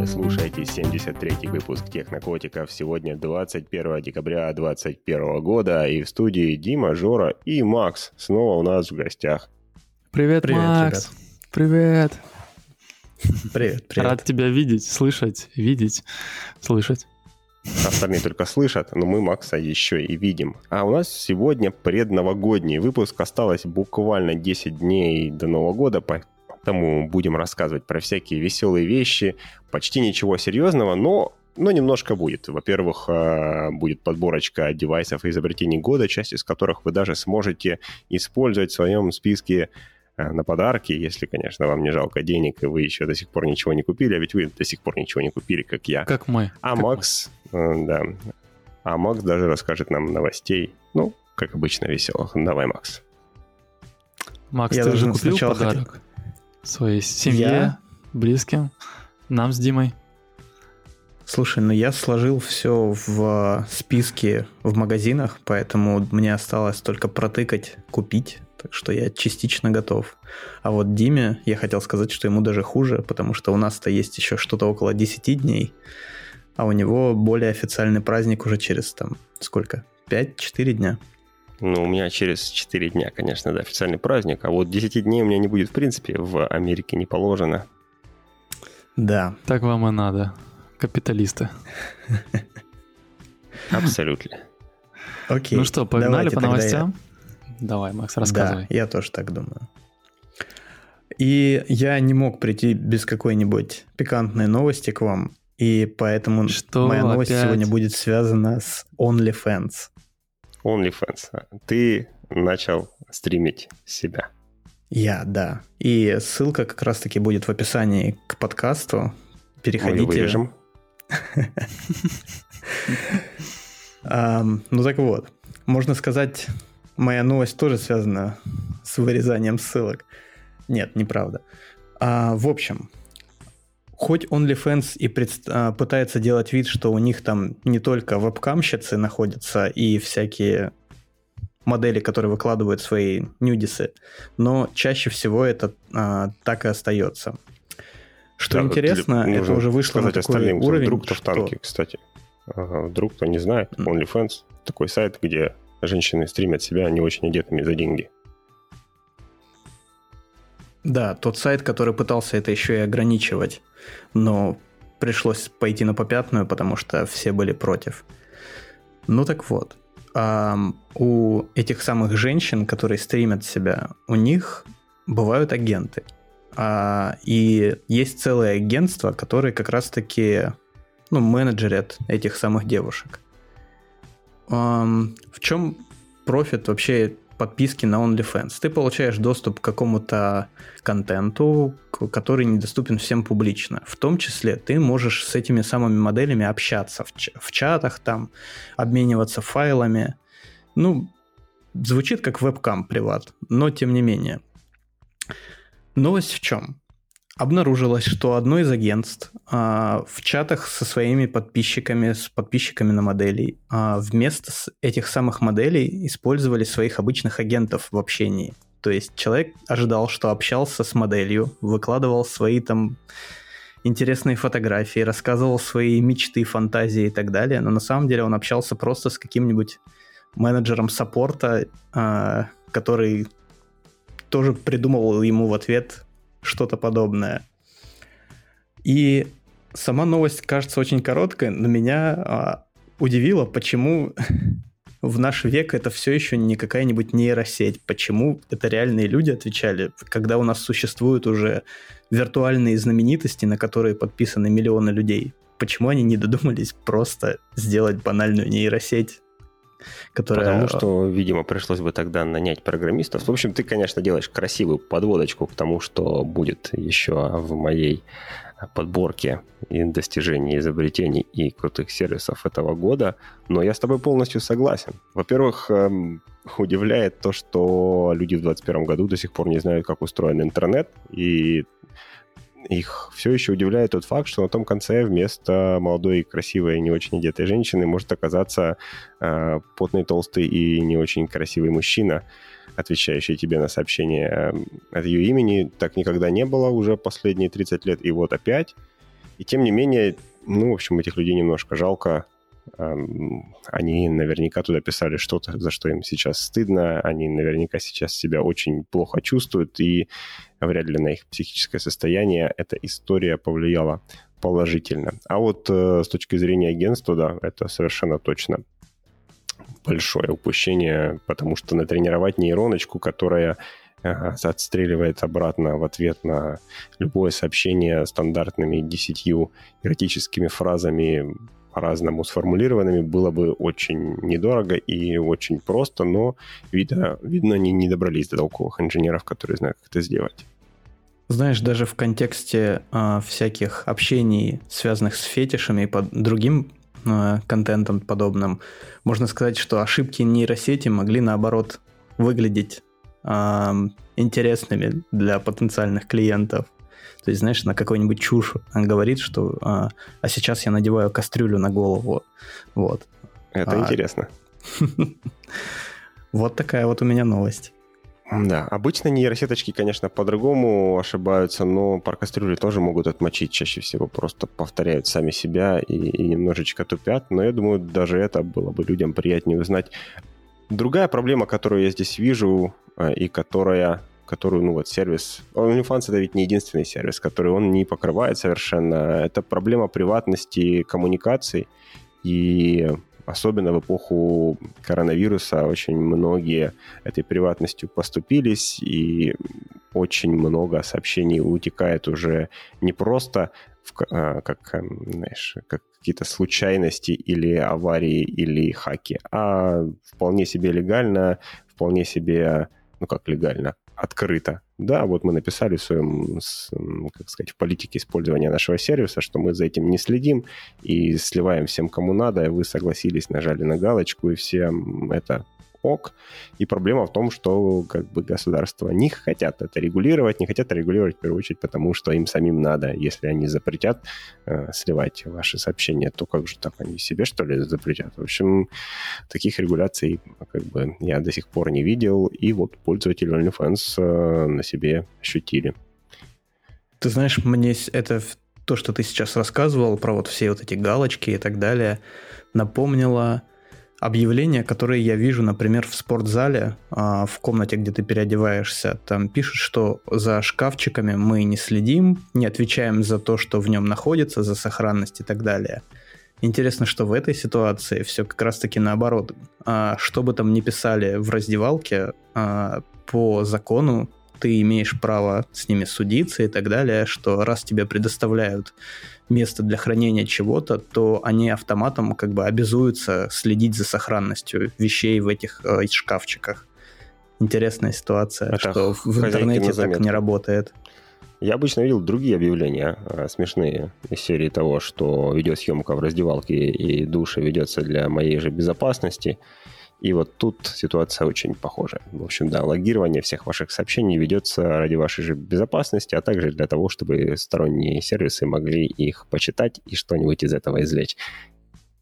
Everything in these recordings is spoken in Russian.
Вы слушаете 73-й выпуск Технокотиков. Сегодня 21 декабря 2021 года. И в студии Дима, Жора и Макс снова у нас в гостях. Привет, привет Макс. Ребят. Привет. Привет, привет. Рад тебя видеть, слышать, видеть, слышать. Остальные только слышат, но мы Макса еще и видим. А у нас сегодня предновогодний выпуск. Осталось буквально 10 дней до Нового года, поэтому будем рассказывать про всякие веселые вещи. Почти ничего серьезного, но но немножко будет. Во-первых, а, будет подборочка девайсов и изобретений года, часть из которых вы даже сможете использовать в своем списке а, на подарки, если, конечно, вам не жалко денег, и вы еще до сих пор ничего не купили, а ведь вы до сих пор ничего не купили, как я. Как мы. А как Макс, мы. да, а Макс даже расскажет нам новостей, ну, как обычно, веселых. Давай, Макс. Макс, я ты уже купил подарок хотел... своей семье, я... близким, нам с Димой? Слушай, ну я сложил все в списке в магазинах, поэтому мне осталось только протыкать, купить так что я частично готов. А вот Диме я хотел сказать, что ему даже хуже, потому что у нас-то есть еще что-то около 10 дней, а у него более официальный праздник уже через там сколько? 5-4 дня. Ну, у меня через 4 дня, конечно, да, официальный праздник, а вот 10 дней у меня не будет, в принципе, в Америке не положено. Да. Так вам и надо, капиталисты. Абсолютно. Окей. Ну что, погнали по новостям? Давай, Макс, рассказывай. Да, я тоже так думаю. И я не мог прийти без какой-нибудь пикантной новости к вам, и поэтому Что моя новость опять? сегодня будет связана с OnlyFans. OnlyFans. Ты начал стримить себя. Я, да. И ссылка как раз-таки будет в описании к подкасту. Переходите. Мы вырежем. Ну так вот, можно сказать, моя новость тоже связана с вырезанием ссылок. Нет, неправда. А, в общем, хоть OnlyFans и пред... а, пытается делать вид, что у них там не только вебкамщицы находятся и всякие модели, которые выкладывают свои нюдисы, но чаще всего это а, так и остается. Что да, интересно, это уже вышло на такой уровень, вдруг-то в танке, кстати. Ага, вдруг кто не знает, OnlyFans такой сайт, где женщины стримят себя не очень одетыми за деньги. Да, тот сайт, который пытался это еще и ограничивать, но пришлось пойти на попятную, потому что все были против. Ну так вот, у этих самых женщин, которые стримят себя, у них бывают агенты. А, и есть целое агентство, которые как раз-таки ну, менеджерят этих самых девушек. В чем профит вообще подписки на OnlyFans? Ты получаешь доступ к какому-то контенту, который недоступен всем публично. В том числе ты можешь с этими самыми моделями общаться в, в чатах, там, обмениваться файлами. Ну, звучит как вебкам приват, но тем не менее. Новость в чем? Обнаружилось, что одно из агентств а, в чатах со своими подписчиками, с подписчиками на моделей, а, вместо этих самых моделей использовали своих обычных агентов в общении. То есть человек ожидал, что общался с моделью, выкладывал свои там интересные фотографии, рассказывал свои мечты, фантазии и так далее, но на самом деле он общался просто с каким-нибудь менеджером саппорта, а, который тоже придумывал ему в ответ что-то подобное. И сама новость кажется очень короткой, но меня а, удивило, почему в наш век это все еще не какая-нибудь нейросеть. Почему это реальные люди отвечали, когда у нас существуют уже виртуальные знаменитости, на которые подписаны миллионы людей. Почему они не додумались просто сделать банальную нейросеть которая... Потому что, видимо, пришлось бы тогда нанять программистов. В общем, ты, конечно, делаешь красивую подводочку к тому, что будет еще в моей подборке и достижений, изобретений и крутых сервисов этого года, но я с тобой полностью согласен. Во-первых, эм, удивляет то, что люди в 2021 году до сих пор не знают, как устроен интернет, и их все еще удивляет тот факт, что на том конце вместо молодой, красивой, не очень одетой женщины может оказаться э, потный, толстый и не очень красивый мужчина, отвечающий тебе на сообщение от ее имени. Так никогда не было уже последние 30 лет, и вот опять. И тем не менее, ну, в общем, этих людей немножко жалко. Они наверняка туда писали что-то, за что им сейчас стыдно. Они наверняка сейчас себя очень плохо чувствуют, и вряд ли на их психическое состояние эта история повлияла положительно. А вот э, с точки зрения агентства, да, это совершенно точно большое упущение, потому что натренировать нейроночку, которая отстреливает обратно в ответ на любое сообщение стандартными десятью эротическими фразами по-разному сформулированными, было бы очень недорого и очень просто, но видно, видно они не добрались до толковых инженеров, которые знают, как это сделать. Знаешь, даже в контексте э, всяких общений, связанных с фетишами и под другим э, контентом подобным, можно сказать, что ошибки нейросети могли наоборот выглядеть э, интересными для потенциальных клиентов. То есть, знаешь, на какую-нибудь чушь он говорит, что а, а сейчас я надеваю кастрюлю на голову. Вот. Это а... интересно. Вот такая вот у меня новость. Да, обычно нейросеточки, конечно, по-другому ошибаются, но про кастрюли тоже могут отмочить чаще всего, просто повторяют сами себя и, и немножечко тупят, но я думаю, даже это было бы людям приятнее узнать. Другая проблема, которую я здесь вижу, а, и которая которую, ну вот, сервис... OnlyFans это ведь не единственный сервис, который он не покрывает совершенно. Это проблема приватности коммуникаций, и особенно в эпоху коронавируса очень многие этой приватностью поступились, и очень много сообщений утекает уже не просто в, а, как, эм, знаешь, как какие-то случайности или аварии или хаки, а вполне себе легально, вполне себе, ну как легально, открыто. Да, вот мы написали в своем, как сказать, в политике использования нашего сервиса, что мы за этим не следим и сливаем всем, кому надо, и вы согласились, нажали на галочку, и всем это ок. И проблема в том, что как бы государства не хотят это регулировать, не хотят регулировать в первую очередь, потому что им самим надо. Если они запретят э, сливать ваши сообщения, то как же так они себе что ли запретят? В общем, таких регуляций как бы я до сих пор не видел, и вот пользователи OnlyFans э, на себе ощутили. Ты знаешь, мне это то, что ты сейчас рассказывал про вот все вот эти галочки и так далее, напомнило объявления, которые я вижу, например, в спортзале, а, в комнате, где ты переодеваешься, там пишут, что за шкафчиками мы не следим, не отвечаем за то, что в нем находится, за сохранность и так далее. Интересно, что в этой ситуации все как раз-таки наоборот. А, что бы там ни писали в раздевалке, а, по закону ты имеешь право с ними судиться и так далее, что раз тебе предоставляют место для хранения чего-то, то они автоматом как бы обязуются следить за сохранностью вещей в этих э, шкафчиках. Интересная ситуация, Это что в интернете так не работает. Я обычно видел другие объявления э, смешные из серии того, что видеосъемка в раздевалке и душе ведется для моей же безопасности. И вот тут ситуация очень похожа. В общем, да, логирование всех ваших сообщений ведется ради вашей же безопасности, а также для того, чтобы сторонние сервисы могли их почитать и что-нибудь из этого извлечь.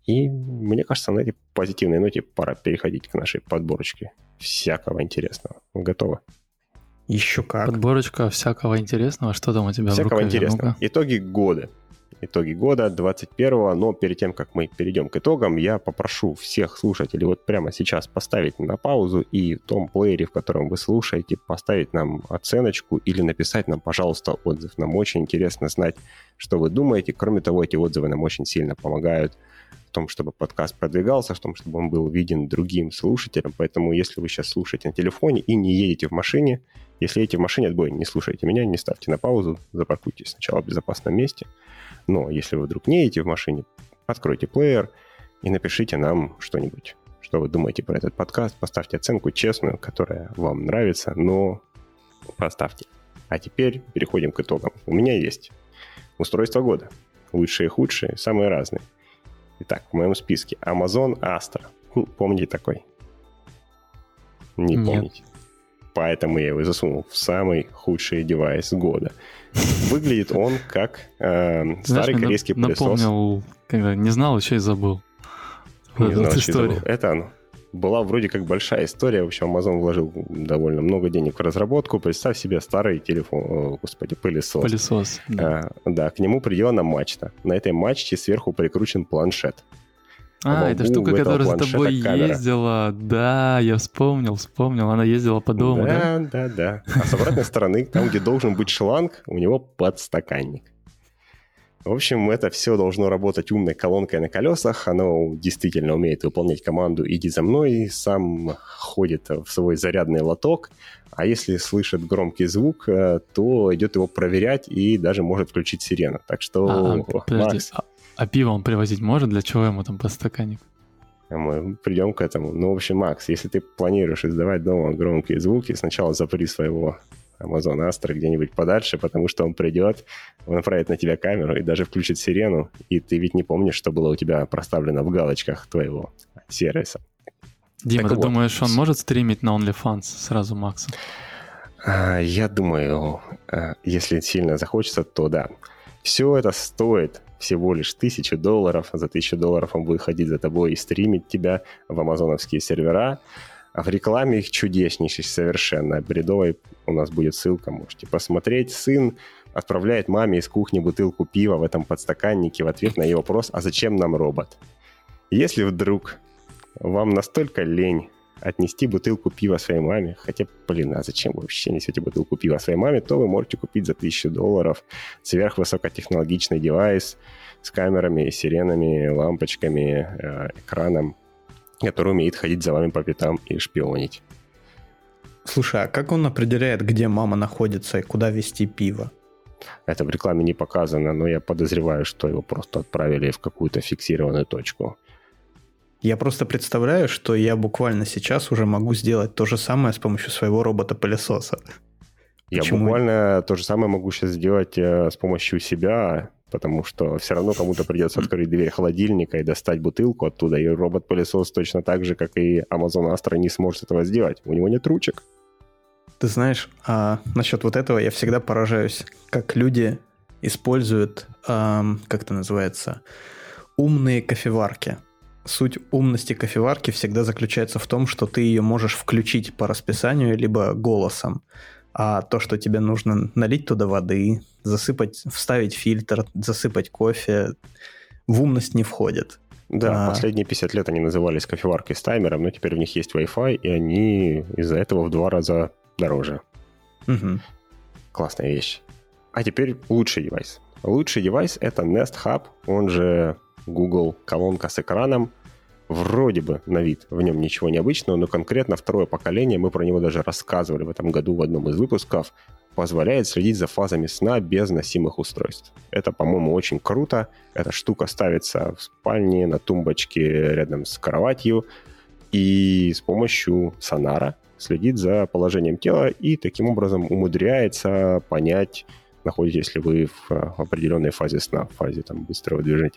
И мне кажется, на этой позитивной ноте пора переходить к нашей подборочке всякого интересного. Готово? Еще как. Подборочка всякого интересного. Что там у тебя всякого в рукаве? интересного. ну Итоги года итоги года 21 но перед тем, как мы перейдем к итогам, я попрошу всех слушателей вот прямо сейчас поставить на паузу и в том плеере, в котором вы слушаете, поставить нам оценочку или написать нам, пожалуйста, отзыв. Нам очень интересно знать, что вы думаете. Кроме того, эти отзывы нам очень сильно помогают в том, чтобы подкаст продвигался, в том, чтобы он был виден другим слушателям. Поэтому, если вы сейчас слушаете на телефоне и не едете в машине, если едете в машине, отбой, не слушайте меня, не ставьте на паузу, запаркуйтесь сначала в безопасном месте – но если вы вдруг не едете в машине, откройте плеер и напишите нам что-нибудь. Что вы думаете про этот подкаст? Поставьте оценку честную, которая вам нравится, но поставьте. А теперь переходим к итогам. У меня есть устройство года. Лучшие и худшие, самые разные. Итак, в моем списке Amazon Astra. Помните такой? Не Нет. помните поэтому я его засунул в самый худший девайс года. Выглядит он как э, старый Знаешь, корейский нап- пылесос. Напомнил, когда не знал, еще и забыл. Не знал, еще забыл. Это оно. Была вроде как большая история. В общем, Amazon вложил довольно много денег в разработку. Представь себе старый телефон, о, господи, пылесос. Пылесос, да. А, да, к нему приделана мачта. На этой мачте сверху прикручен планшет. А, это штука, которая за тобой камера. ездила. Да, я вспомнил, вспомнил. Она ездила по дому, да? Да, да, да. А с обратной стороны, там, где должен быть шланг, у него подстаканник. В общем, это все должно работать умной колонкой на колесах. Оно действительно умеет выполнять команду «иди за мной», сам ходит в свой зарядный лоток, а если слышит громкий звук, э, то идет его проверять и даже может включить сирену. Так что, а, а подожди, Макс... а, а пиво он привозить может? Для чего ему там подстаканник? Мы придем к этому. Ну, в общем, Макс, если ты планируешь издавать дома громкие звуки, сначала запри своего Amazon Astra где-нибудь подальше, потому что он придет, он направит на тебя камеру и даже включит сирену, и ты ведь не помнишь, что было у тебя проставлено в галочках твоего сервиса. Дима, так ты вот. думаешь, он может стримить на OnlyFans сразу Макса? А, я думаю, а, если сильно захочется, то да. Все это стоит всего лишь тысячу долларов. За тысячу долларов он будет ходить за тобой и стримить тебя в амазоновские сервера. А в рекламе их чудеснейший совершенно. Бредовой у нас будет ссылка, можете посмотреть. Сын отправляет маме из кухни бутылку пива в этом подстаканнике в ответ на ее вопрос «А зачем нам робот?». Если вдруг вам настолько лень отнести бутылку пива своей маме, хотя, блин, а зачем вы вообще несете бутылку пива своей маме, то вы можете купить за 1000 долларов сверхвысокотехнологичный девайс с камерами, сиренами, лампочками, э, экраном, который умеет ходить за вами по пятам и шпионить. Слушай, а как он определяет, где мама находится и куда вести пиво? Это в рекламе не показано, но я подозреваю, что его просто отправили в какую-то фиксированную точку. Я просто представляю, что я буквально сейчас уже могу сделать то же самое с помощью своего робота-пылесоса. Я Почему? буквально то же самое могу сейчас сделать э, с помощью себя, потому что все равно кому-то придется открыть дверь холодильника и достать бутылку оттуда, и робот-пылесос точно так же, как и Amazon Astra, не сможет этого сделать. У него нет ручек. Ты знаешь, а, насчет вот этого я всегда поражаюсь, как люди используют, а, как это называется, умные кофеварки. Суть умности кофеварки всегда заключается в том, что ты ее можешь включить по расписанию либо голосом а то, что тебе нужно налить туда воды, засыпать, вставить фильтр, засыпать кофе, в умность не входит. Да, а... последние 50 лет они назывались кофеваркой с таймером, но теперь в них есть Wi-Fi, и они из-за этого в два раза дороже. Угу. Классная вещь. А теперь лучший девайс. Лучший девайс — это Nest Hub, он же Google колонка с экраном, вроде бы на вид в нем ничего необычного, но конкретно второе поколение, мы про него даже рассказывали в этом году в одном из выпусков, позволяет следить за фазами сна без носимых устройств. Это, по-моему, очень круто. Эта штука ставится в спальне, на тумбочке рядом с кроватью, и с помощью сонара следит за положением тела и таким образом умудряется понять, находитесь ли вы в определенной фазе сна, в фазе там, быстрого движения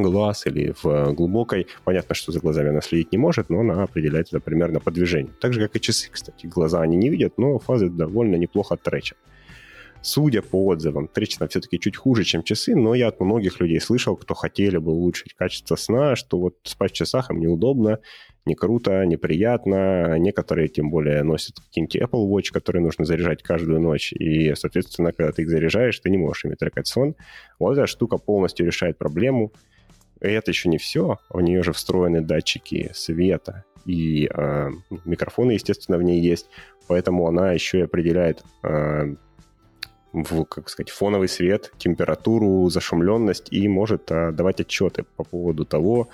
глаз или в глубокой. Понятно, что за глазами она следить не может, но она определяет это примерно по движению. Так же, как и часы, кстати. Глаза они не видят, но фазы довольно неплохо тречат. Судя по отзывам, там все-таки чуть хуже, чем часы, но я от многих людей слышал, кто хотели бы улучшить качество сна, что вот спать в часах им неудобно, не круто, неприятно. Некоторые, тем более, носят какие-нибудь Apple Watch, которые нужно заряжать каждую ночь. И, соответственно, когда ты их заряжаешь, ты не можешь ими трекать сон. Вот эта штука полностью решает проблему. Это еще не все. В нее же встроены датчики света. И э, микрофоны, естественно, в ней есть. Поэтому она еще и определяет э, в, как сказать, фоновый свет, температуру, зашумленность и может э, давать отчеты по поводу того,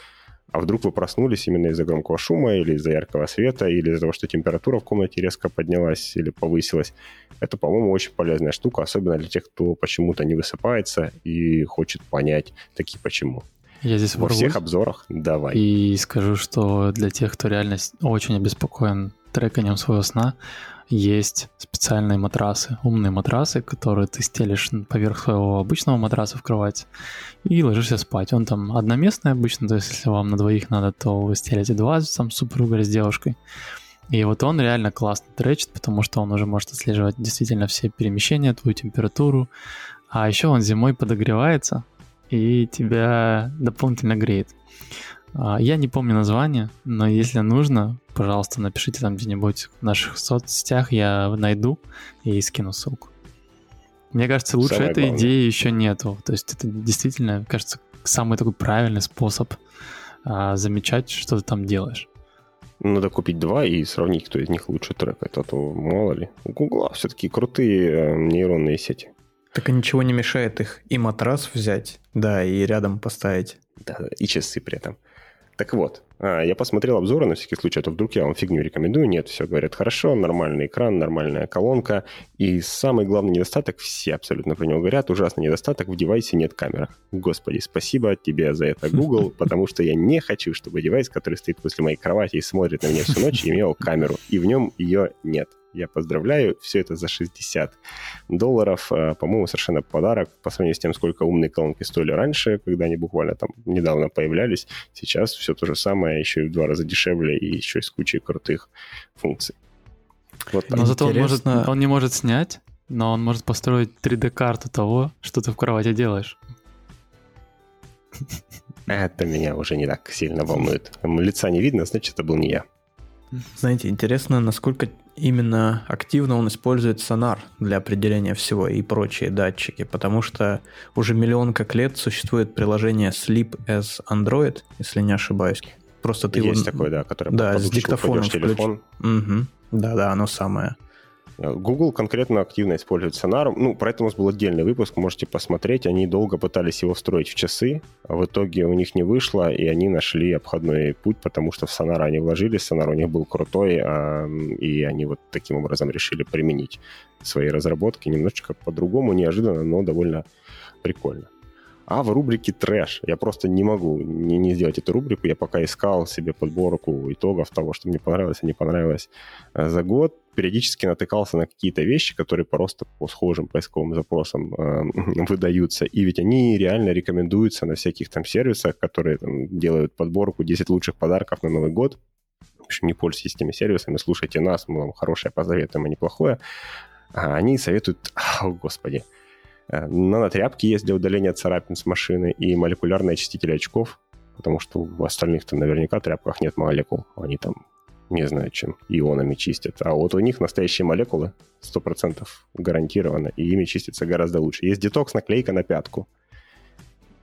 а вдруг вы проснулись именно из-за громкого шума или из-за яркого света, или из-за того, что температура в комнате резко поднялась или повысилась. Это, по-моему, очень полезная штука, особенно для тех, кто почему-то не высыпается и хочет понять такие почему. Я здесь Во ворвусь всех обзорах давай. И скажу, что для тех, кто реально очень обеспокоен треканием своего сна, есть специальные матрасы, умные матрасы, которые ты стелишь поверх своего обычного матраса в кровать и ложишься спать. Он там одноместный обычно, то есть если вам на двоих надо, то вы стелите два, там супруга или с девушкой. И вот он реально классно тречит, потому что он уже может отслеживать действительно все перемещения, твою температуру. А еще он зимой подогревается, и тебя дополнительно греет. А, я не помню название, но если нужно, пожалуйста, напишите там где-нибудь в наших соцсетях, я найду и скину ссылку. Мне кажется, лучше Самое этой главное. идеи еще нету. То есть это действительно, кажется, самый такой правильный способ а, замечать, что ты там делаешь. Надо купить два и сравнить, кто из них лучше трекает, а то мало ли. У Гугла все-таки крутые э, нейронные сети. Так и ничего не мешает их и матрас взять, да, и рядом поставить. Да, и часы при этом. Так вот, а, я посмотрел обзоры на всякий случай, а то вдруг я вам фигню рекомендую. Нет, все говорят хорошо, нормальный экран, нормальная колонка. И самый главный недостаток, все абсолютно про него говорят, ужасный недостаток, в девайсе нет камеры. Господи, спасибо тебе за это, Google, потому что я не хочу, чтобы девайс, который стоит после моей кровати и смотрит на меня всю ночь, имел камеру. И в нем ее нет. Я поздравляю, все это за 60 долларов. А, по-моему, совершенно подарок по сравнению с тем, сколько умные колонки стоили раньше, когда они буквально там недавно появлялись. Сейчас все то же самое, еще и в два раза дешевле и еще и с кучей крутых функций. Вот так. Но зато он, может, он не может снять, но он может построить 3D-карту того, что ты в кровати делаешь. Это меня уже не так сильно волнует. Лица не видно, значит, это был не я. Знаете, интересно, насколько именно активно он использует сонар для определения всего и прочие датчики, потому что уже миллион как лет существует приложение Sleep as Android, если не ошибаюсь. Просто ты Есть его... такое, да, которое да, с диктофоном телефон. Угу. Да, да, оно самое. Google конкретно активно использует сонар. Ну, про это у нас был отдельный выпуск, можете посмотреть. Они долго пытались его встроить в часы, а в итоге у них не вышло, и они нашли обходной путь, потому что в сонар они вложились, сонар у них был крутой, а, и они вот таким образом решили применить свои разработки немножечко по-другому, неожиданно, но довольно прикольно. А в рубрике трэш я просто не могу не, не сделать эту рубрику. Я пока искал себе подборку итогов того, что мне понравилось и не понравилось э, за год. Периодически натыкался на какие-то вещи, которые просто по схожим поисковым запросам э, выдаются. И ведь они реально рекомендуются на всяких там сервисах, которые там, делают подборку 10 лучших подарков на Новый год. В общем, не пользуйтесь этими сервисами, слушайте нас, мы вам хорошее посоветуем, а не плохое. А они советуют, о, господи, Э, Нанотряпки есть для удаления царапин с машины и молекулярные очистители очков, потому что в остальных-то наверняка тряпках нет молекул. Они там не знаю чем, ионами чистят. А вот у них настоящие молекулы 100% гарантированно, и ими чистится гораздо лучше. Есть детокс-наклейка на пятку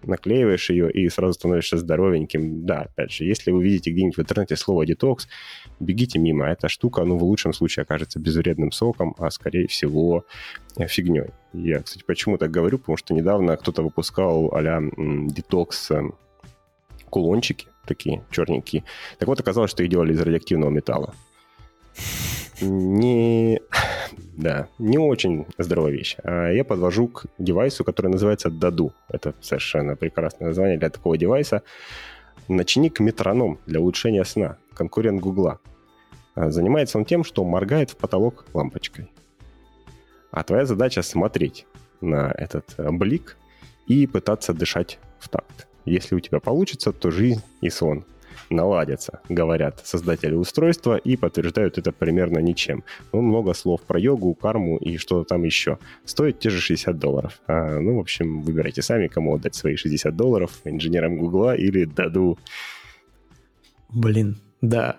наклеиваешь ее и сразу становишься здоровеньким. Да, опять же, если вы видите где-нибудь в интернете слово детокс, бегите мимо. Эта штука, ну, в лучшем случае окажется безвредным соком, а скорее всего фигней. Я, кстати, почему так говорю, потому что недавно кто-то выпускал а-ля детокс э, кулончики, такие черненькие. Так вот, оказалось, что их делали из радиоактивного металла не, да, не очень здоровая вещь. А я подвожу к девайсу, который называется Даду. Это совершенно прекрасное название для такого девайса. Ночник метроном для улучшения сна. Конкурент Гугла. А занимается он тем, что моргает в потолок лампочкой. А твоя задача смотреть на этот э, блик и пытаться дышать в такт. Если у тебя получится, то жизнь и сон наладятся, говорят создатели устройства, и подтверждают это примерно ничем. Ну, много слов про йогу, карму и что-то там еще. Стоит те же 60 долларов. А, ну, в общем, выбирайте сами, кому отдать свои 60 долларов, инженерам Гугла или Даду. Блин, да,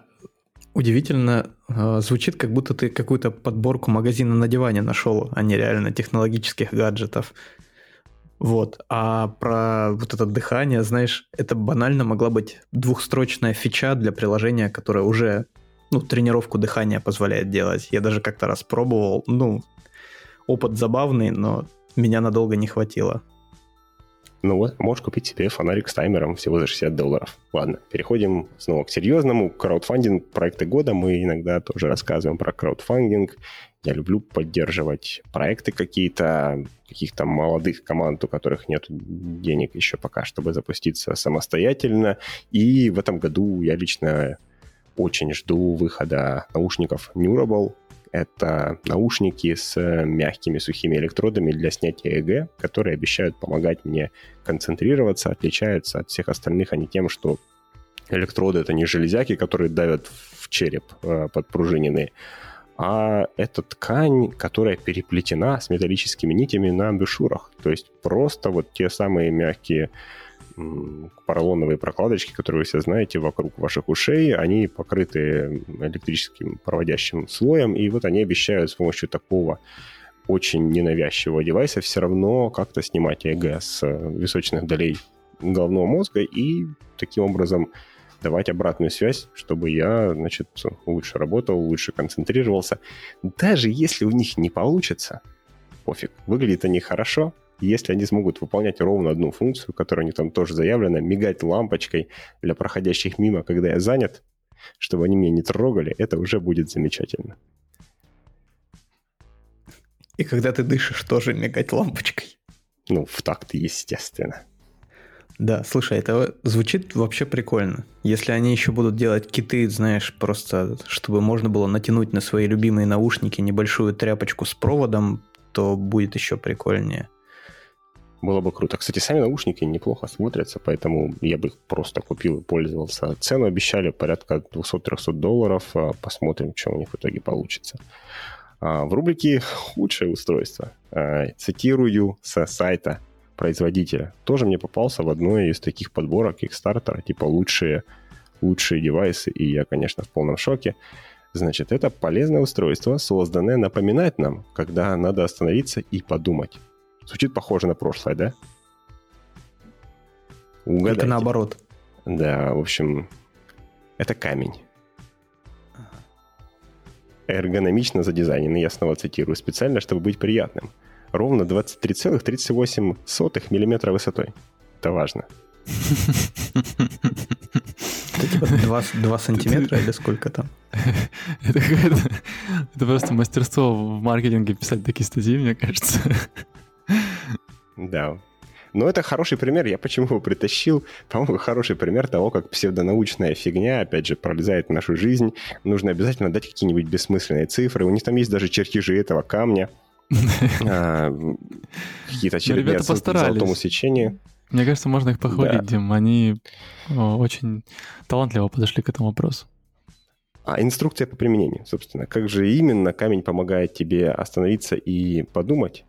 Удивительно, а, звучит, как будто ты какую-то подборку магазина на диване нашел, а не реально технологических гаджетов. Вот. А про вот это дыхание, знаешь, это банально могла быть двухстрочная фича для приложения, которое уже ну, тренировку дыхания позволяет делать. Я даже как-то раз пробовал. Ну, опыт забавный, но меня надолго не хватило. Ну вот, можешь купить себе фонарик с таймером всего за 60 долларов. Ладно, переходим снова к серьезному. Краудфандинг проекты года. Мы иногда тоже рассказываем про краудфандинг. Я люблю поддерживать проекты какие-то, каких-то молодых команд, у которых нет денег еще пока, чтобы запуститься самостоятельно. И в этом году я лично очень жду выхода наушников Neurable, это наушники с мягкими сухими электродами для снятия ЭГ, которые обещают помогать мне концентрироваться, отличаются от всех остальных они тем, что электроды это не железяки, которые давят в череп э, подпружиненные, а это ткань, которая переплетена с металлическими нитями на амбушюрах. То есть просто вот те самые мягкие поролоновые прокладочки, которые вы все знаете, вокруг ваших ушей, они покрыты электрическим проводящим слоем, и вот они обещают с помощью такого очень ненавязчивого девайса все равно как-то снимать ЭГ с височных долей головного мозга и таким образом давать обратную связь, чтобы я, значит, лучше работал, лучше концентрировался. Даже если у них не получится, пофиг, выглядят они хорошо, если они смогут выполнять ровно одну функцию, которая у них там тоже заявлена, мигать лампочкой для проходящих мимо, когда я занят, чтобы они меня не трогали, это уже будет замечательно. И когда ты дышишь, тоже мигать лампочкой. Ну, в такт, естественно. Да, слушай, это звучит вообще прикольно. Если они еще будут делать киты, знаешь, просто чтобы можно было натянуть на свои любимые наушники небольшую тряпочку с проводом, то будет еще прикольнее. Было бы круто. Кстати, сами наушники неплохо смотрятся, поэтому я бы их просто купил и пользовался. Цену обещали порядка 200-300 долларов. А посмотрим, что у них в итоге получится. А, в рубрике «Худшее устройство» а, цитирую со сайта производителя. Тоже мне попался в одной из таких подборок Kickstarter, типа лучшие, лучшие девайсы, и я, конечно, в полном шоке. Значит, это полезное устройство, созданное напоминать нам, когда надо остановиться и подумать. Звучит похоже на прошлое, да? Угадайте. Только наоборот. Да, в общем, это камень. Эргономично задизайнен, я снова цитирую, специально, чтобы быть приятным – ровно 23,38 мм высотой. Это важно. Это типа 2, 2 сантиметра или сколько там? Это, это, это просто мастерство в маркетинге писать такие статьи, мне кажется. Да. Но это хороший пример. Я почему его притащил? По-моему, хороший пример того, как псевдонаучная фигня, опять же, пролезает в нашу жизнь. Нужно обязательно дать какие-нибудь бессмысленные цифры. У них там есть даже чертежи этого камня. А, какие-то очередные оценки в золотом усечении. Мне кажется, можно их похвалить. Дим. Они очень талантливо подошли к этому вопросу. А инструкция по применению, собственно. Как же именно камень помогает тебе остановиться и подумать?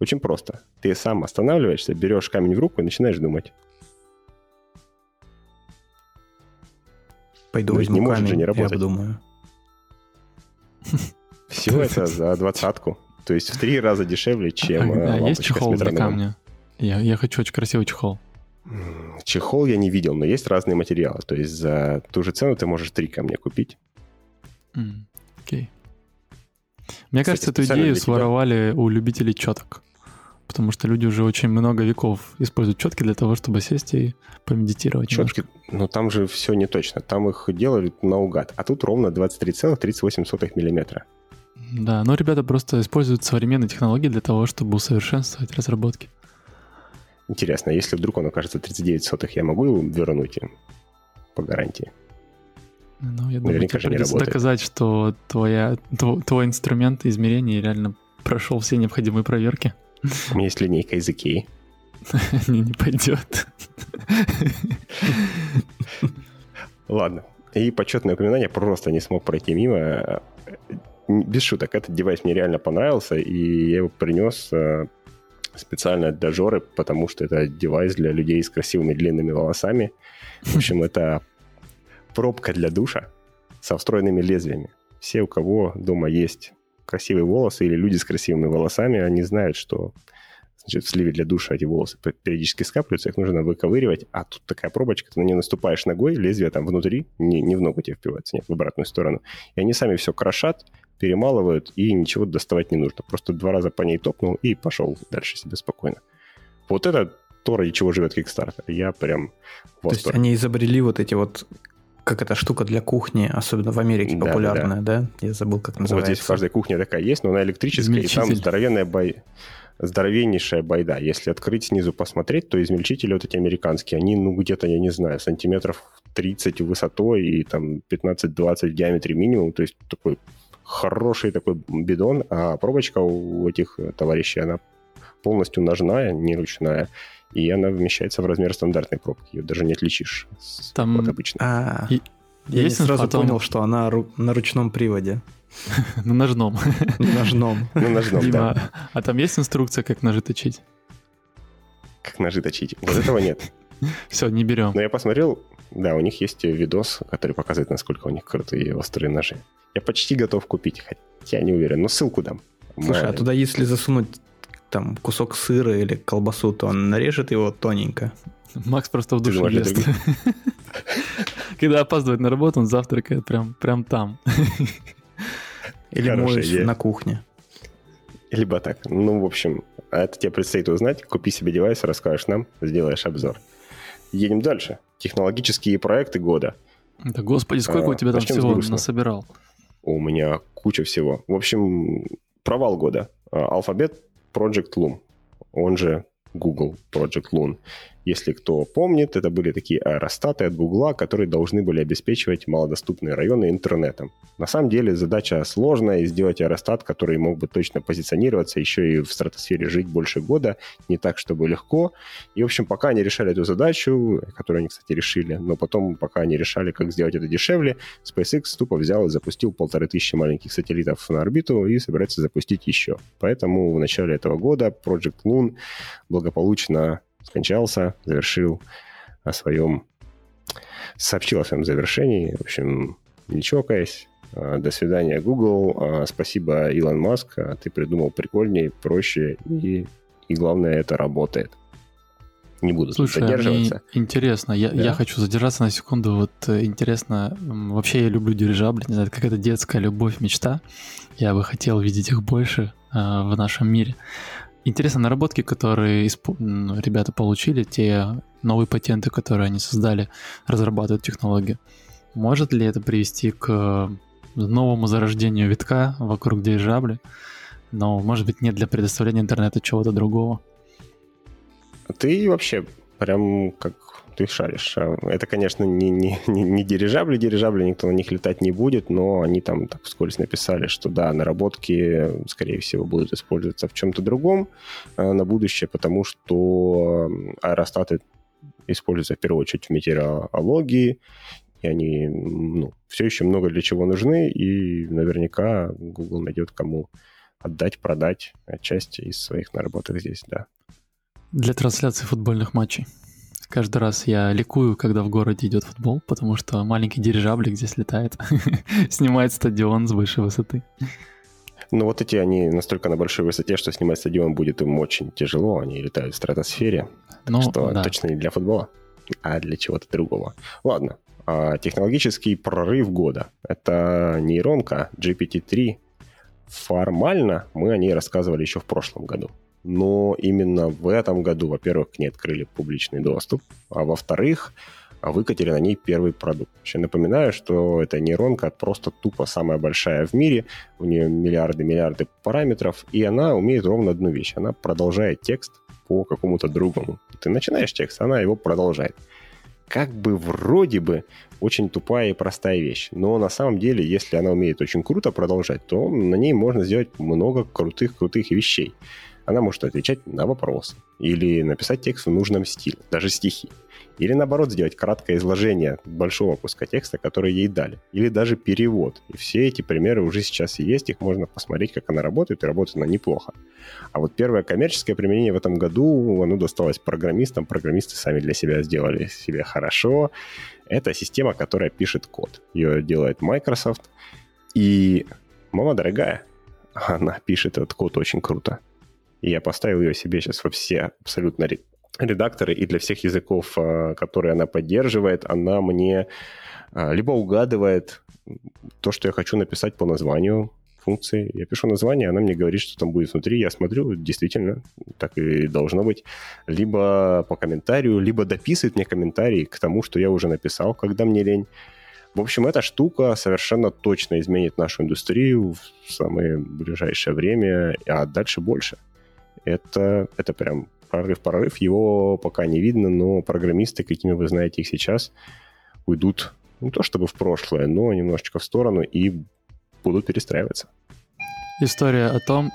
Очень просто. Ты сам останавливаешься, берешь камень в руку и начинаешь думать. Пойду возьму не может камень, же не работать. я подумаю. Все это за двадцатку. То есть в три раза дешевле, чем а, Есть чехол для камня? Я, я хочу очень красивый чехол. Чехол я не видел, но есть разные материалы. То есть за ту же цену ты можешь три камня купить. Mm, окей. Мне Кстати, кажется, эту идею своровали у любителей четок. Потому что люди уже очень много веков используют четки для того, чтобы сесть и помедитировать. Четки, но ну, там же все не точно. Там их делали наугад. А тут ровно 23,38 миллиметра. Да, но ребята просто используют современные технологии для того, чтобы усовершенствовать разработки. Интересно, если вдруг он окажется 39 сотых, я могу его вернуть им по гарантии? Ну, я думаю, тебе придется доказать, что твоя, твой, твой инструмент измерения реально прошел все необходимые проверки. У меня есть линейка из Икеи. Не, не пойдет. Ладно. И почетное упоминание просто не смог пройти мимо без шуток, этот девайс мне реально понравился, и я его принес э, специально для Жоры, потому что это девайс для людей с красивыми длинными волосами. В общем, это пробка для душа со встроенными лезвиями. Все, у кого дома есть красивые волосы или люди с красивыми волосами, они знают, что значит, в сливе для душа эти волосы периодически скапливаются, их нужно выковыривать, а тут такая пробочка, ты на нее наступаешь ногой, лезвие там внутри, не, не в ногу тебе впивается, нет, в обратную сторону. И они сами все крошат, перемалывают, и ничего доставать не нужно. Просто два раза по ней топнул и пошел дальше себе спокойно. Вот это то, ради чего живет Kickstarter. Я прям в То есть они изобрели вот эти вот как эта штука для кухни, особенно в Америке да, популярная, да, да? да? Я забыл, как называется. Вот здесь в каждой кухне такая есть, но она электрическая, и там здоровенная бай... здоровеннейшая байда. Если открыть снизу посмотреть, то измельчители вот эти американские, они, ну, где-то, я не знаю, сантиметров 30 высотой и там 15-20 в диаметре минимум, то есть такой хороший такой бидон, а пробочка у этих товарищей, она полностью ножная, не ручная, и она вмещается в размер стандартной пробки. Ее даже не отличишь Там... от обычной. А, и... Я не сразу потом... понял, что она ру... на ручном приводе. На ножном. На ножном. На ножном, да. А там есть инструкция, как ножи точить? Как ножи точить? Вот этого нет. Все, не берем. Но я посмотрел, да, у них есть видос, который показывает, насколько у них крутые острые ножи. Я почти готов купить, хотя не уверен, но ссылку дам. Слушай, а туда если засунуть там кусок сыра или колбасу, то он нарежет его тоненько. Макс просто в душе ест. Когда опаздывает на работу, он завтракает прям, прям там. Или моешь на кухне. Либо так. Ну, в общем, это тебе предстоит узнать. Купи себе девайс, расскажешь нам, сделаешь обзор. Едем дальше. Технологические проекты года. Да господи, сколько а, у тебя там всего насобирал? У меня куча всего. В общем, провал года. Алфабет Project Loom, он же Google Project Loon. Если кто помнит, это были такие аэростаты от Гугла, которые должны были обеспечивать малодоступные районы интернетом. На самом деле задача сложная, сделать аэростат, который мог бы точно позиционироваться, еще и в стратосфере жить больше года, не так, чтобы легко. И, в общем, пока они решали эту задачу, которую они, кстати, решили, но потом, пока они решали, как сделать это дешевле, SpaceX тупо взял и запустил полторы тысячи маленьких сателлитов на орбиту и собирается запустить еще. Поэтому в начале этого года Project Loon благополучно скончался, завершил о своем, сообщил о своем завершении. В общем, не чокаясь. А, до свидания, Google. А, спасибо, Илон Маск. А, ты придумал прикольнее, проще и, и главное, это работает. Не буду Слушай, задерживаться. интересно, я, да? я хочу задержаться на секунду. Вот э, интересно, вообще я люблю дирижабли, не знаю, какая-то детская любовь, мечта. Я бы хотел видеть их больше э, в нашем мире. Интересно, наработки, которые ребята получили, те новые патенты, которые они создали, разрабатывают технологию. Может ли это привести к новому зарождению витка вокруг дирижабли, но, может быть, не для предоставления интернета чего-то другого? Ты вообще прям как ты шаришь. А, это, конечно, не, не, не, дирижабли, дирижабли никто на них летать не будет, но они там так вскользь написали, что да, наработки, скорее всего, будут использоваться в чем-то другом э, на будущее, потому что аэростаты используются в первую очередь в метеорологии, и они ну, все еще много для чего нужны, и наверняка Google найдет кому отдать, продать часть из своих наработок здесь, да. Для трансляции футбольных матчей. Каждый раз я ликую, когда в городе идет футбол, потому что маленький дирижаблик здесь летает, снимает стадион с большой высоты. Ну вот эти, они настолько на большой высоте, что снимать стадион будет им очень тяжело. Они летают в стратосфере. Ну, что да. точно не для футбола, а для чего-то другого. Ладно. А, технологический прорыв года. Это нейронка GPT-3. Формально мы о ней рассказывали еще в прошлом году но именно в этом году, во-первых, к ней открыли публичный доступ, а во-вторых, выкатили на ней первый продукт. Еще напоминаю, что эта нейронка просто тупо самая большая в мире, у нее миллиарды-миллиарды параметров, и она умеет ровно одну вещь. Она продолжает текст по какому-то другому. Ты начинаешь текст, она его продолжает. Как бы вроде бы очень тупая и простая вещь. Но на самом деле, если она умеет очень круто продолжать, то на ней можно сделать много крутых-крутых вещей. Она может отвечать на вопросы или написать текст в нужном стиле, даже стихи. Или наоборот сделать краткое изложение большого куска текста, который ей дали. Или даже перевод. И все эти примеры уже сейчас есть, их можно посмотреть, как она работает, и работает она неплохо. А вот первое коммерческое применение в этом году, оно досталось программистам. Программисты сами для себя сделали себе хорошо. Это система, которая пишет код. Ее делает Microsoft. И, мама дорогая, она пишет этот код очень круто. И я поставил ее себе сейчас во все абсолютно редакторы, и для всех языков, а, которые она поддерживает, она мне а, либо угадывает то, что я хочу написать по названию функции. Я пишу название, она мне говорит, что там будет внутри. Я смотрю, действительно, так и должно быть. Либо по комментарию, либо дописывает мне комментарий к тому, что я уже написал, когда мне лень. В общем, эта штука совершенно точно изменит нашу индустрию в самое ближайшее время, а дальше больше это, это прям прорыв-прорыв. Его пока не видно, но программисты, какими вы знаете их сейчас, уйдут не то чтобы в прошлое, но немножечко в сторону и будут перестраиваться. История о том...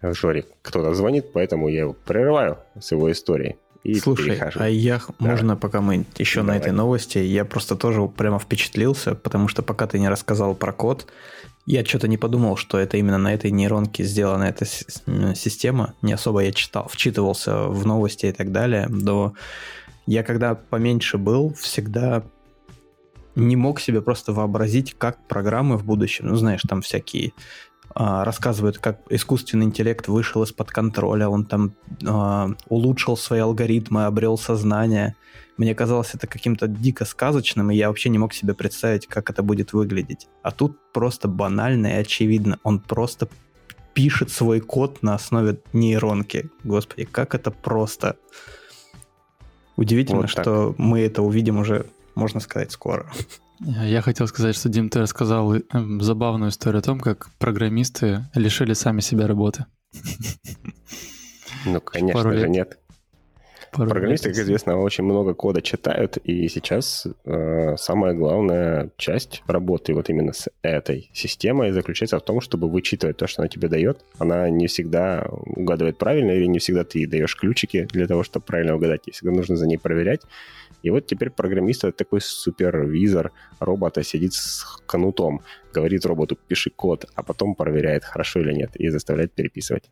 Жори, кто-то звонит, поэтому я его прерываю с его историей. И Слушай, перехожу. а я, да. можно пока мы еще Давай. на этой новости, я просто тоже прямо впечатлился, потому что пока ты не рассказал про код, я что-то не подумал, что это именно на этой нейронке сделана эта система. Не особо я читал, вчитывался в новости и так далее. Но я когда поменьше был, всегда не мог себе просто вообразить, как программы в будущем, ну знаешь, там всякие рассказывают, как искусственный интеллект вышел из-под контроля, он там а, улучшил свои алгоритмы, обрел сознание. Мне казалось это каким-то дико сказочным, и я вообще не мог себе представить, как это будет выглядеть. А тут просто банально и очевидно. Он просто пишет свой код на основе нейронки. Господи, как это просто. Удивительно, вот что мы это увидим уже, можно сказать, скоро. Я хотел сказать, что Дим, ты рассказал эм, забавную историю о том, как программисты лишили сами себя работы. Ну, конечно Пару же, лет. нет. Пару Программисты, как известно, очень много кода читают, и сейчас э, самая главная часть работы вот именно с этой системой заключается в том, чтобы вычитывать то, что она тебе дает. Она не всегда угадывает правильно, или не всегда ты даешь ключики для того, чтобы правильно угадать. И всегда нужно за ней проверять. И вот теперь программист это такой супервизор робота сидит с кнутом, говорит роботу «пиши код», а потом проверяет, хорошо или нет, и заставляет переписывать.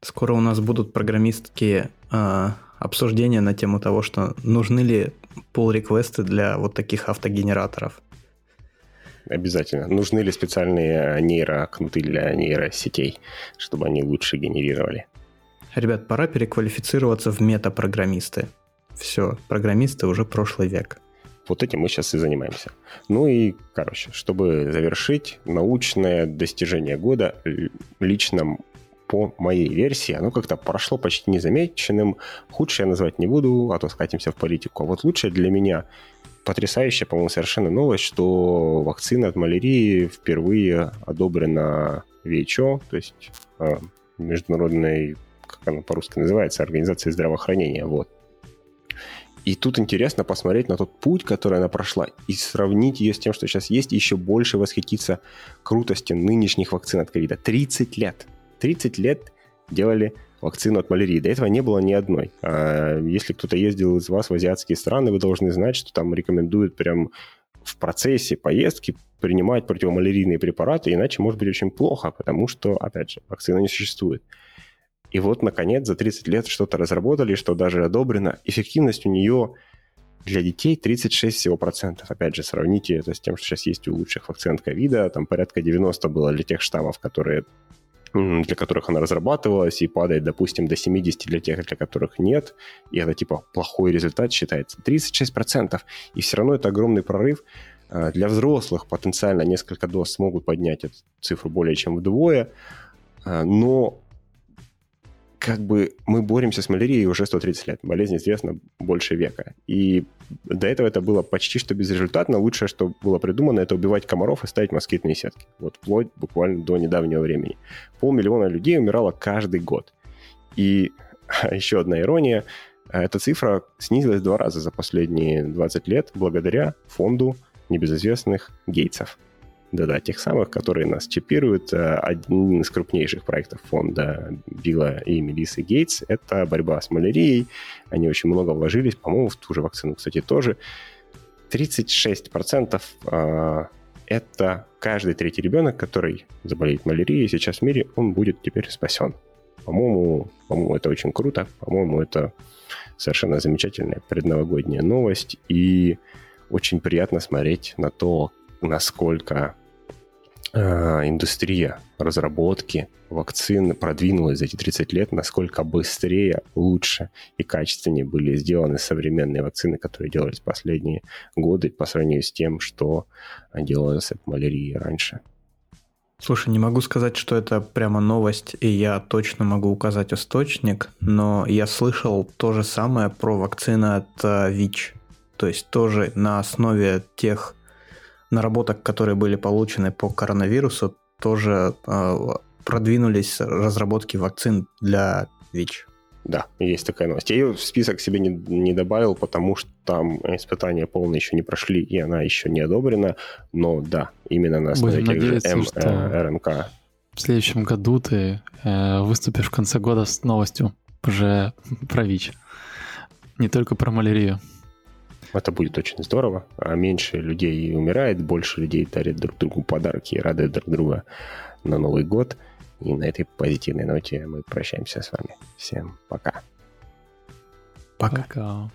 Скоро у нас будут программистские э, обсуждения на тему того, что нужны ли pull-реквесты для вот таких автогенераторов. Обязательно. Нужны ли специальные нейрокнуты для нейросетей, чтобы они лучше генерировали? Ребят, пора переквалифицироваться в метапрограммисты. Все, программисты уже прошлый век. Вот этим мы сейчас и занимаемся. Ну и, короче, чтобы завершить научное достижение года лично по моей версии, оно как-то прошло почти незамеченным. Худшее я назвать не буду, а то скатимся в политику. А вот лучшее для меня потрясающая, по-моему, совершенно новость, что вакцина от малярии впервые одобрена WHO, то есть э, международной, как она по-русски называется, организация здравоохранения. Вот. И тут интересно посмотреть на тот путь, который она прошла, и сравнить ее с тем, что сейчас есть, и еще больше восхититься крутостью нынешних вакцин от ковида. 30 лет. 30 лет делали вакцину от малярии. До этого не было ни одной. А если кто-то ездил из вас в азиатские страны, вы должны знать, что там рекомендуют прям в процессе поездки принимать противомалярийные препараты, иначе может быть очень плохо, потому что, опять же, вакцина не существует. И вот, наконец, за 30 лет что-то разработали, что даже одобрено. Эффективность у нее для детей 36 всего процентов. Опять же, сравните это с тем, что сейчас есть у лучших вакцин от ковида. Там порядка 90 было для тех штаммов, которые для которых она разрабатывалась, и падает, допустим, до 70 для тех, для которых нет, и это типа плохой результат считается. 36%, и все равно это огромный прорыв. А, для взрослых потенциально несколько доз смогут поднять эту цифру более чем вдвое, а, но как бы мы боремся с малярией уже 130 лет. Болезнь известна больше века. И до этого это было почти что безрезультатно. Лучшее, что было придумано, это убивать комаров и ставить москитные сетки. Вот вплоть буквально до недавнего времени. Полмиллиона людей умирало каждый год. И еще одна ирония. Эта цифра снизилась два раза за последние 20 лет благодаря фонду небезызвестных гейтсов. Да-да, тех самых, которые нас чипируют. Э, один из крупнейших проектов фонда Билла и Мелисы Гейтс — это борьба с малярией. Они очень много вложились, по-моему, в ту же вакцину, кстати, тоже. 36% э, это каждый третий ребенок, который заболеет малярией сейчас в мире, он будет теперь спасен. По-моему, по-моему, это очень круто. По-моему, это совершенно замечательная предновогодняя новость. И очень приятно смотреть на то, насколько индустрия разработки вакцин продвинулась за эти 30 лет, насколько быстрее, лучше и качественнее были сделаны современные вакцины, которые делались последние годы по сравнению с тем, что делалось от малярии раньше. Слушай, не могу сказать, что это прямо новость, и я точно могу указать источник, но я слышал то же самое про вакцины от э, ВИЧ. То есть тоже на основе тех наработок, которые были получены по коронавирусу, тоже э, продвинулись разработки вакцин для ВИЧ. Да, есть такая новость. Я ее в список себе не, не добавил, потому что там испытания полные еще не прошли, и она еще не одобрена. Но да, именно на основе Будем тех же МРНК. Э, в следующем году ты э, выступишь в конце года с новостью уже про ВИЧ. Не только про малярию. Это будет очень здорово. А меньше людей умирает, больше людей дарят друг другу подарки и радуют друг друга на Новый год. И на этой позитивной ноте мы прощаемся с вами. Всем пока. Пока. пока.